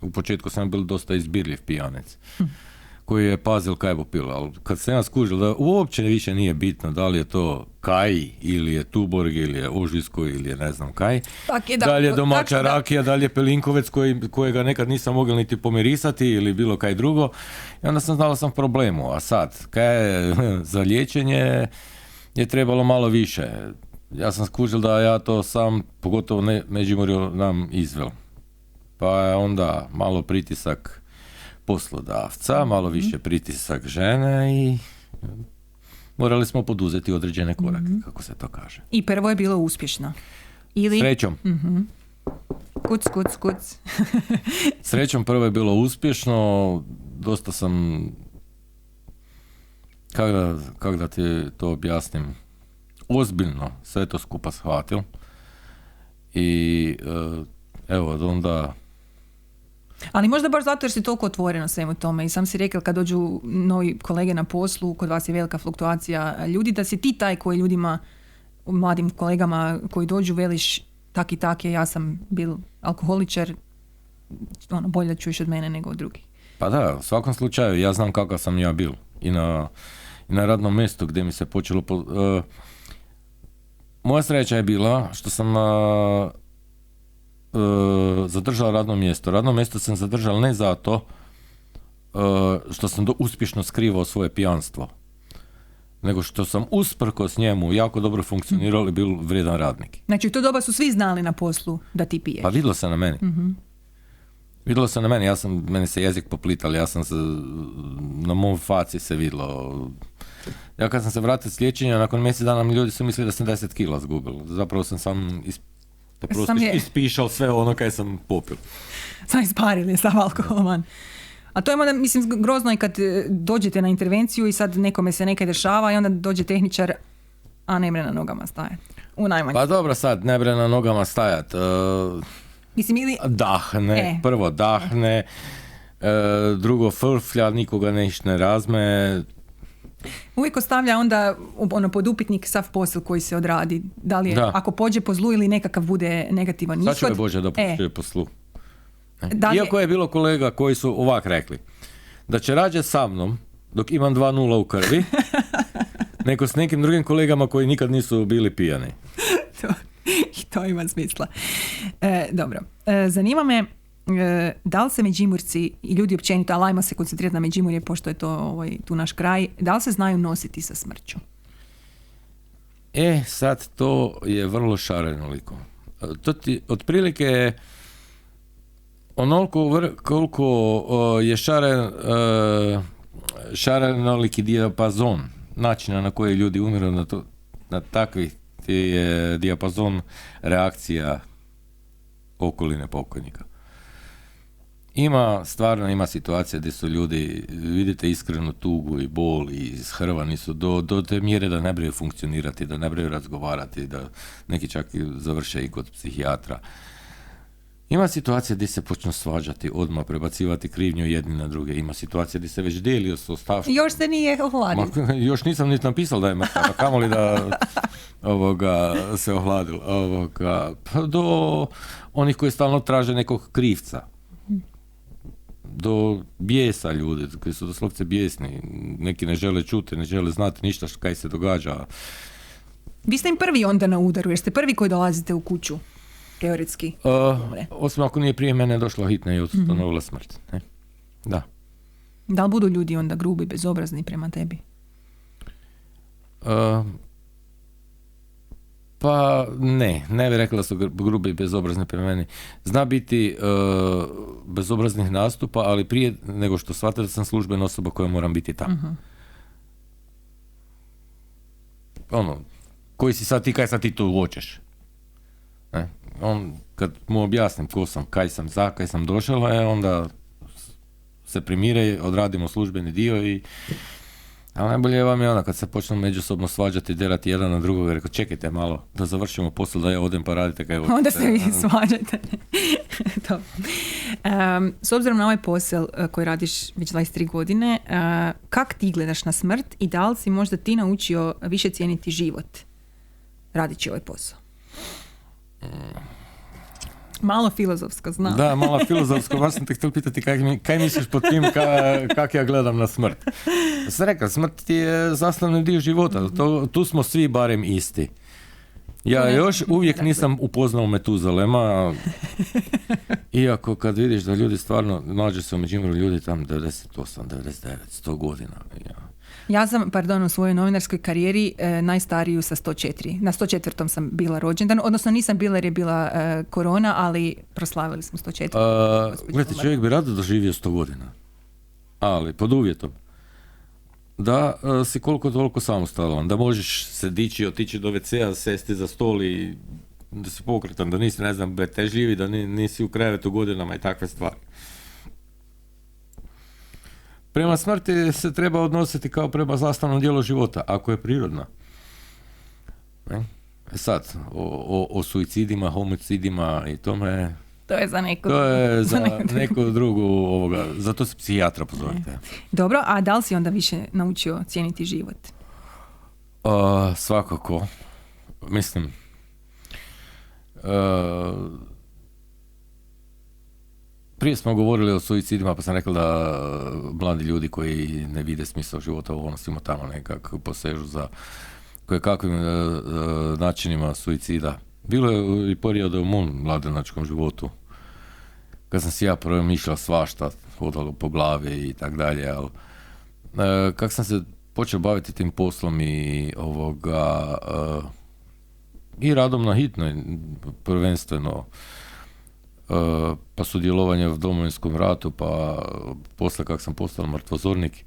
U početku sam bil dosta izbirljiv pijanec koji je pazil kaj bo pilo, ali kad sam ja skužil da uopće više nije bitno da li je to kaj ili je tuborg ili je ožisko ili je ne znam kaj, Tak je da, li je domaća da- rakija, da li je pelinkovec koji, kojega nekad nisam mogao niti pomirisati ili bilo kaj drugo i onda sam znao da sam problemu, a sad kaj je <laughs> za liječenje je trebalo malo više. Ja sam skužil da ja to sam, pogotovo ne, Međimurju nam izvel. Pa je onda malo pritisak poslodavca, malo više pritisak žene i morali smo poduzeti određene korake, kako se to kaže. I prvo je bilo uspješno. Ili Srećom. kuc, kuc, kuc. <laughs> Srećom prvo je bilo uspješno, dosta sam kako da, kak da ti to objasnim, ozbiljno sve to skupa shvatil i e, evo onda Ali možda baš zato jer si toliko otvoreno svemu tome i sam si rekao kad dođu novi kolege na poslu, kod vas je velika fluktuacija ljudi, da si ti taj koji ljudima, mladim kolegama koji dođu veliš tak i tak je, ja sam bil alkoholičar, ono, bolje da čuješ od mene nego od drugih. Pa da, u svakom slučaju, ja znam kakav sam ja bil. I na, i na radnom mjestu gdje mi se počelo... Po, e, moja sreća je bila što sam a, e, zadržao radno mjesto. Radno mjesto sam zadržao ne zato e, što sam do, uspješno skrivao svoje pijanstvo, nego što sam usprkos njemu jako dobro funkcionirao i bil vrijedan radnik. Znači u to doba su svi znali na poslu da ti piješ. Pa vidjelo se na meni. Vidjelo se na meni, ja sam, meni se jezik poplital, ja sam se, na mom faci se vidjelo. Ja kad sam se vratio s liječenja, nakon mjesec dana mi ljudi su mislili da sam 10 kila zgubil. Zapravo sam sam is, prosto Sam je- ispišao sve ono kaj sam popil. Sam isparili sav alkohol van. A to je onda, mislim, grozno je kad e, dođete na intervenciju i sad nekome se nekaj dešava i onda dođe tehničar, a ne mre na nogama staje. U najmanju. Pa dobro sad, ne bre na nogama stajat. e, Mislim, ili... dahne, E. prvo dahne, e, drugo frflja, nikoga niš ne razme, Uvijek ostavlja onda ono pod upitnik sav posao koji se odradi. Da li je, Da. ako pođe po zlu ili nekakav bude negativan ishod. Sačuvaj Bože da E, poštuje po slu. da li je- Iako je bilo kolega koji su ovak rekli, da će rađe sa mnom, dok imam 2-0 u krvi, <laughs> nego s nekim drugim kolegama koji nikad nisu bili pijani. <laughs> to, I to ima smisla. E, dobro. E, zanima me e, da li se Međimurci i ljudi općenito, ali ajmo se koncentrirati na Međimurje pošto je to ovaj, tu naš kraj, da li se znaju nositi sa smrću? E, sad to je vrlo šarenoliko. E, To ti otprilike onoliko vr- koliko o, je šaren, e, šarenoliki dijapazon načina na koji ljudi umiru na, to, na takvi je dijapazon reakcija okoline pokojnika. Ima, stvarno ima situacija gdje su ljudi, vidite iskrenu tugu i bol i shrvani su do, do te mjere da ne briju funkcionirati, da ne briju razgovarati, da neki čak i završe i kod psihijatra. Ima situacija gdje se počnu svađati, odmah prebacivati krivnju jedni na druge. Ima situacija gdje se već delio s ostavštom. Još se nije ohladio. Još nisam niti napisao da je mrtav, a kamoli da <laughs> ovoga, se ohladil. Ovoga, pa do onih koji stalno traže nekog krivca. Do bijesa ljudi, koji su doslovce bijesni. Neki ne žele čuti, ne žele znati ništa što kaj se događa. Vi ste im prvi onda na udaru, jer ste prvi koji dolazite u kuću, teoretski. Uh, osim ako nije prije mene došla hitna i ustanovila smrt. Ne? Da. Da li budu ljudi onda grubi, bezobrazni prema tebi? Uh, pa ne, ne bih rekla da su gr- grubi i bezobrazni prema meni. Zna biti uh, bezobraznih nastupa, ali prije nego što shvate da sam službena osoba koja moram biti tamo. Ono, koji si sad ti, kaj sad ti tu hoćeš? Ne? On, kad mu objasnim ko sam, kaj sam, za kaj sam došao, e, onda se primire, odradimo službeni dio i ali najbolje vam je ona kad se počnu međusobno svađati i delati jedan na drugog, rekao čekajte malo da završimo posao da ja odem pa radite kaj <laughs> Onda se vi <laughs> svađate. <laughs> to. s obzirom na ovaj posao e, koji radiš već 23 godine, uh, kak ti gledaš na smrt i da li si možda ti naučio više cijeniti život radići ovaj posao? Malo filozofsko, znam. Da, malo filozofsko, baš sam te htio pitati kaj, kaj misliš pod tim kak ja gledam na smrt. Sam rekao, smrt je sastavni dio života, to, tu smo svi barem isti. Ja još uvijek nisam upoznao Metuzalema, <laughs> iako kad vidiš da ljudi stvarno, nađe se u Međimru ljudi tam 98, 99, 100 godina. Ja. Ja sam, pardon, u svojoj novinarskoj karijeri e, najstariju sa 104. Na 104. sam bila rođendan, odnosno nisam bila jer je bila e, korona, ali proslavili smo 104. Uh, gledajte, čovjek bi rado doživio 100 godina, ali pod uvjetom da uh, si koliko toliko samostalan, da možeš se dići, otići do WC-a, sesti za stol i da si pokretan, da nisi, ne znam, betežljivi, da nisi u krevetu godinama i takve stvari. Prema smrti se treba odnositi kao prema zastavnom dijelu života, ako je prirodna. Ne? E sad, o, o, o suicidima, homicidima i tome... To je za neko To je za, <laughs> neku drugu ovoga, zato se psihijatra pozorite. Dobro, a da li si onda više naučio cijeniti život? Uh, svakako. Mislim, uh, prije smo govorili o suicidima, pa sam rekao da mladi ljudi koji ne vide smisao života u svima tamo nekak posežu za koje kakvim e, e, načinima suicida. Bilo je i perioda u mom mladenačkom životu kad sam si ja promišljao svašta, hodalo po glavi i tak dalje, ali e, kak sam se počeo baviti tim poslom i ovoga i radom na hitnoj prvenstveno E, pa sudjelovanje u domovinskom ratu, pa posle kak sam postao mrtvozornik,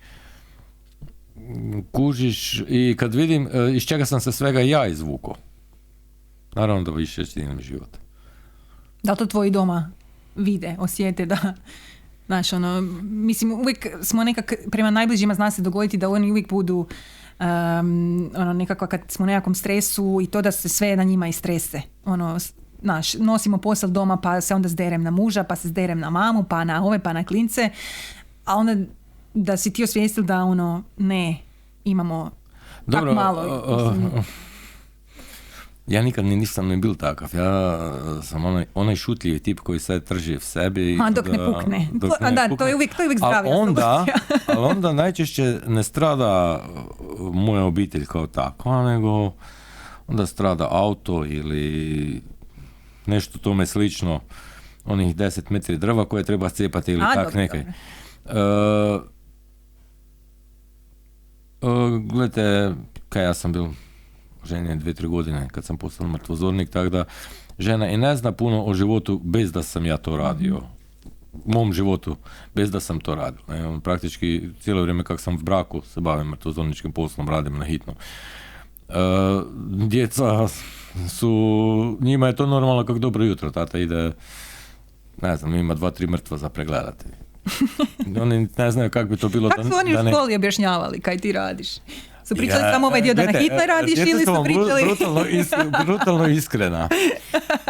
kužiš i kad vidim e, iz čega sam se svega ja izvukao, naravno da više cijenim život. Da to tvoji doma vide, osjete da Znaš, ono, mislim, uvijek smo nekak, prema najbližima zna se dogoditi da oni uvijek budu um, ono, nekako kad smo u nekakvom stresu i to da se sve na njima istrese. Ono, znaš, nosimo posao doma pa se onda zderem na muža, pa se zderem na mamu, pa na ove, pa na klince, a onda da si ti osvijestil da ono, ne, imamo Dobro, malo. ja nikad nisam ni bil takav. Ja sam onaj, onaj šutljivi tip koji se trži v sebi. A dok ne pukne. Dok ne da, pukne. to je uvijek, to je uvijek ali onda, <laughs> ali onda najčešće ne strada moja obitelj kao takva, nego onda strada auto ili nešto tome slično, onih 10 metri drva koje treba cijepati ili tak nekaj. Uh, uh, gledajte, kaj ja sam bil ženjen dve, tri godine kad sam postao mrtvozornik, tako da žena i ne zna puno o životu bez da sam ja to radio. U mom životu, bez da sam to radio. Ne, praktički cijelo vrijeme kak sam v braku se bavim mrtvozorničkim poslom, radim na hitno. Uh, djeca su, njima je to normalno kako dobro jutro, tata ide, ne znam, ima dva, tri mrtva za pregledati. <laughs> Oni ne znaju kako bi to bilo. Kako su oni u školi objašnjavali kaj ti radiš? Su pričali ja, samo ovaj dio da na hitnoj radiš ili su pričali... Brutalno, is, brutalno iskrena.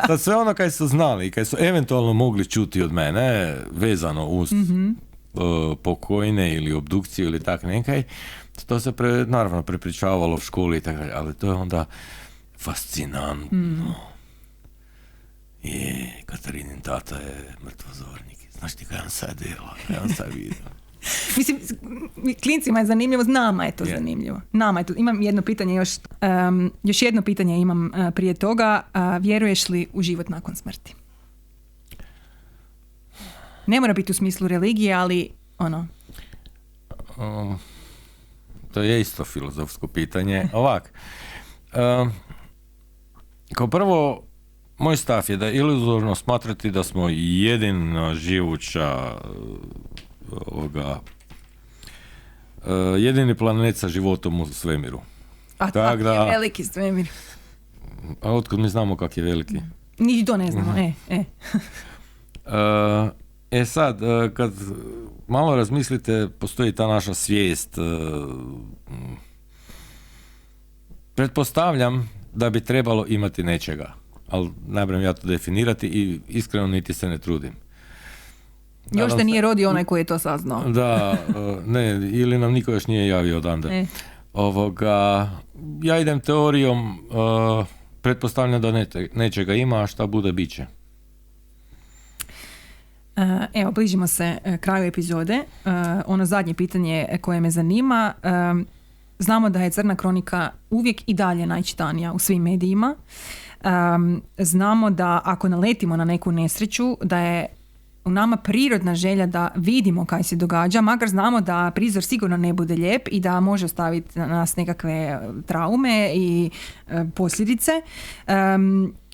Sad sve ono kaj su znali i kaj su eventualno mogli čuti od mene vezano uz mm pokojne ili obdukciju ili tak nekaj, to se pre, naravno prepričavalo u školi i tako ali to je onda fascinantno. Mm. Je, Katarinin tata je mrtvozornik. Znaš ti kaj on sad dela, kaj on sad vidio. <laughs> Mislim, klincima je zanimljivo, nama je to yeah. zanimljivo. Nama je to. Imam jedno pitanje još, um, još jedno pitanje imam uh, prije toga. Uh, vjeruješ li u život nakon smrti? Ne mora biti u smislu religije, ali ono... Um, to je isto filozofsko pitanje. Ovak, um, kao prvo, moj stav je da je iluzorno smatrati da smo jedina živuća ovoga, uh, jedini planet sa životom u svemiru. A tak da, je veliki svemir. A otkud mi znamo kak je veliki? Ni to ne znamo, e, e. E, E sad, e, kad malo razmislite, postoji ta naša svijest. e, Pretpostavljam da bi trebalo imati nečega, ali ne ja to definirati i iskreno niti se ne trudim. Još te nije rodio onaj koji je to saznao. Da, e, ne, ili nam niko još nije javio odande. E. Ovoga, ja idem teorijom, pretpostavljam da nečega ima, a šta bude, bit će. E, Evo, bližimo se e, kraju epizode. E, Ono zadnje pitanje koje me zanima. Znamo da je Crna kronika uvijek i dalje najčitanija u svim medijima. Znamo da ako naletimo na neku nesreću, da je u nama prirodna želja da vidimo kaj se događa, makar znamo da prizor sigurno ne bude lijep i da može ostaviti na nas nekakve traume i posljedice.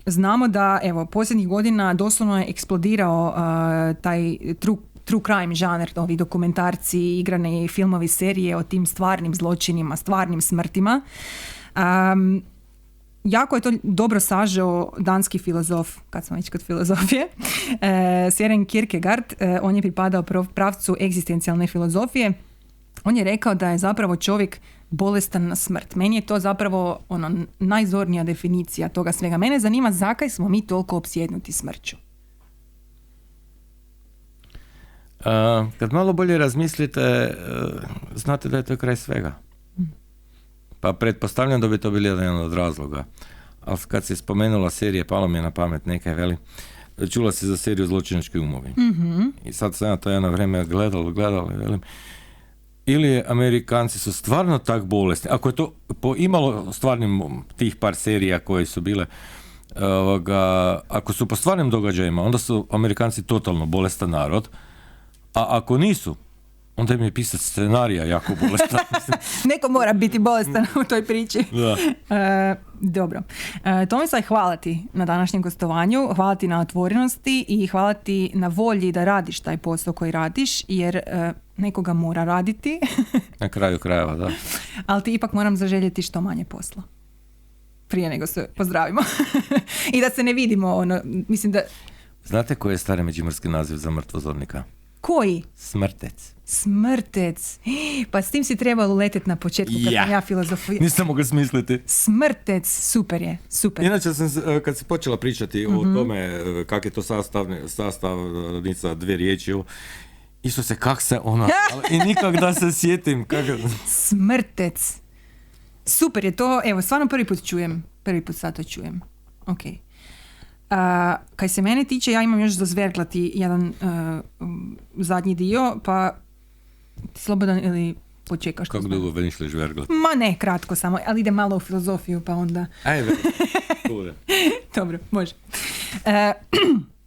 Znamo da, evo, posljednjih godina doslovno je eksplodirao e, taj true, true crime žanr, ovi dokumentarci, igrane filmovi, serije o tim stvarnim zločinima, stvarnim smrtima. Em, jako je to dobro sažeo danski filozof, kad smo već kod filozofije, <laughs> e, Søren Kierkegaard, e, on je pripadao prav- pravcu egzistencijalne filozofije. On je rekao da je zapravo čovjek bolestan na smrt. Meni je to zapravo ono najzornija definicija toga svega. Mene zanima zakaj smo mi toliko opsjednuti smrću. A, kad malo bolje razmislite, e, znate da je to kraj svega. Pa pretpostavljam da bi to bili jedan od razloga. Ali kad si spomenula serije, palo mi je na pamet neka, veli, čula si za seriju Zločinački umovi. I sad sam ja to jedno vrijeme gledal, gledal, i velim, ili Amerikanci su stvarno tak bolesni, ako je to po imalo stvarnim tih par serija koje su bile, ovoga, ako su po stvarnim događajima, onda su Amerikanci totalno bolestan narod, a ako nisu, onda im je pisat scenarija jako bolestan. <laughs> Neko mora biti bolestan u toj priči. da. E, dobro. E, Tomislav, hvala ti na današnjem gostovanju, hvala ti na otvorenosti i hvala ti na volji da radiš taj posao koji radiš, jer e, nekoga mora raditi, <laughs> Na kraju krajeva, da. ali ti ipak moram zaželjeti što manje posla. Prije nego se pozdravimo. <laughs> I da se ne vidimo, ono, mislim da... Znate koji je stari međimurski naziv za mrtvozornika? Koji? Smrtec. Smrtec. <gasps> Pa s tim si trebalo leteti na početku kad Ja. sam ja filozofija. Nisam mogao smisliti. Smrtec, super je, super. Inače sam, se, e, kad si počela pričati Mhm. o tome e, kak je to sastavne, sastavnica dvije riječi, ovo, Isuse, kak se ona... <laughs> I nikak da se sjetim. Kak... Smrtec. Super je to, evo, stvarno prvi put čujem. Prvi put sad to čujem. Ok. A, kaj se mene tiče, ja imam još zazverglati jedan a, um, zadnji dio, pa ti slobodan ili počekaš. Kako dugo veniš li žverglat? Ma ne, kratko samo, ali ide malo u filozofiju, pa onda... Ajde. <laughs> Dobro, može. E,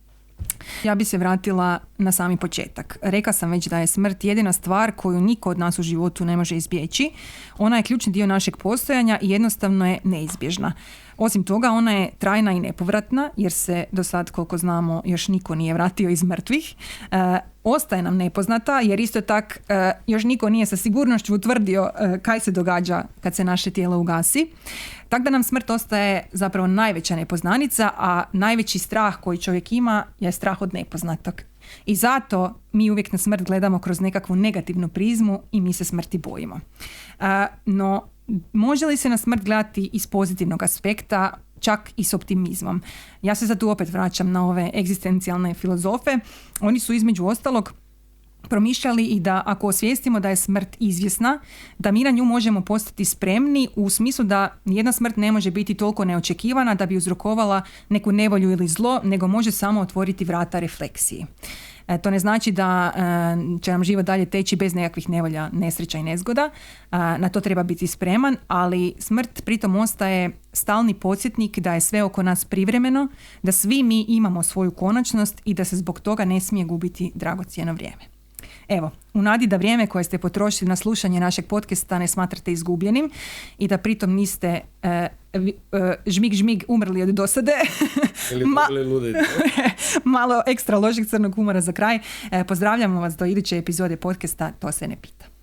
<clears throat> ja bi se vratila na sami početak. Reka sam već da je smrt jedina stvar koju niko od nas u životu ne može izbjeći. Ona je ključni dio našeg postojanja i jednostavno je neizbježna. Osim toga, ona je trajna i nepovratna, jer se do sad, koliko znamo, još niko nije vratio iz mrtvih. E, ostaje nam nepoznata, jer isto tak e, još niko nije sa sigurnošću utvrdio e, kaj se događa kad se naše tijelo ugasi. Tako da nam smrt ostaje zapravo najveća nepoznanica, a najveći strah koji čovjek ima je strah od nepoznatog. I zato mi uvijek na smrt gledamo kroz nekakvu negativnu prizmu i mi se smrti bojimo. No, može li se na smrt gledati iz pozitivnog aspekta, čak i s optimizmom? Ja se sad tu opet vraćam na ove egzistencijalne filozofe. Oni su između ostalog promišljali i da ako osvijestimo da je smrt izvjesna, da mi na nju možemo postati spremni u smislu da nijedna smrt ne može biti toliko neočekivana da bi uzrokovala neku nevolju ili zlo, nego može samo otvoriti vrata refleksiji. E, to ne znači da e, će nam život dalje teći bez nekakvih nevolja, nesreća i nezgoda. E, na to treba biti spreman, ali smrt pritom ostaje stalni podsjetnik da je sve oko nas privremeno, da svi mi imamo svoju konačnost i da se zbog toga ne smije gubiti dragocjeno vrijeme. Evo, u nadi da vrijeme koje ste potrošili na slušanje našeg podcasta ne smatrate izgubljenim i da pritom niste e, e, žmig žmig umrli od dosade, <laughs> Ma- <laughs> malo ekstra ložeg crnog humora za kraj. E, pozdravljamo vas do iduće epizode podcasta To se ne pita.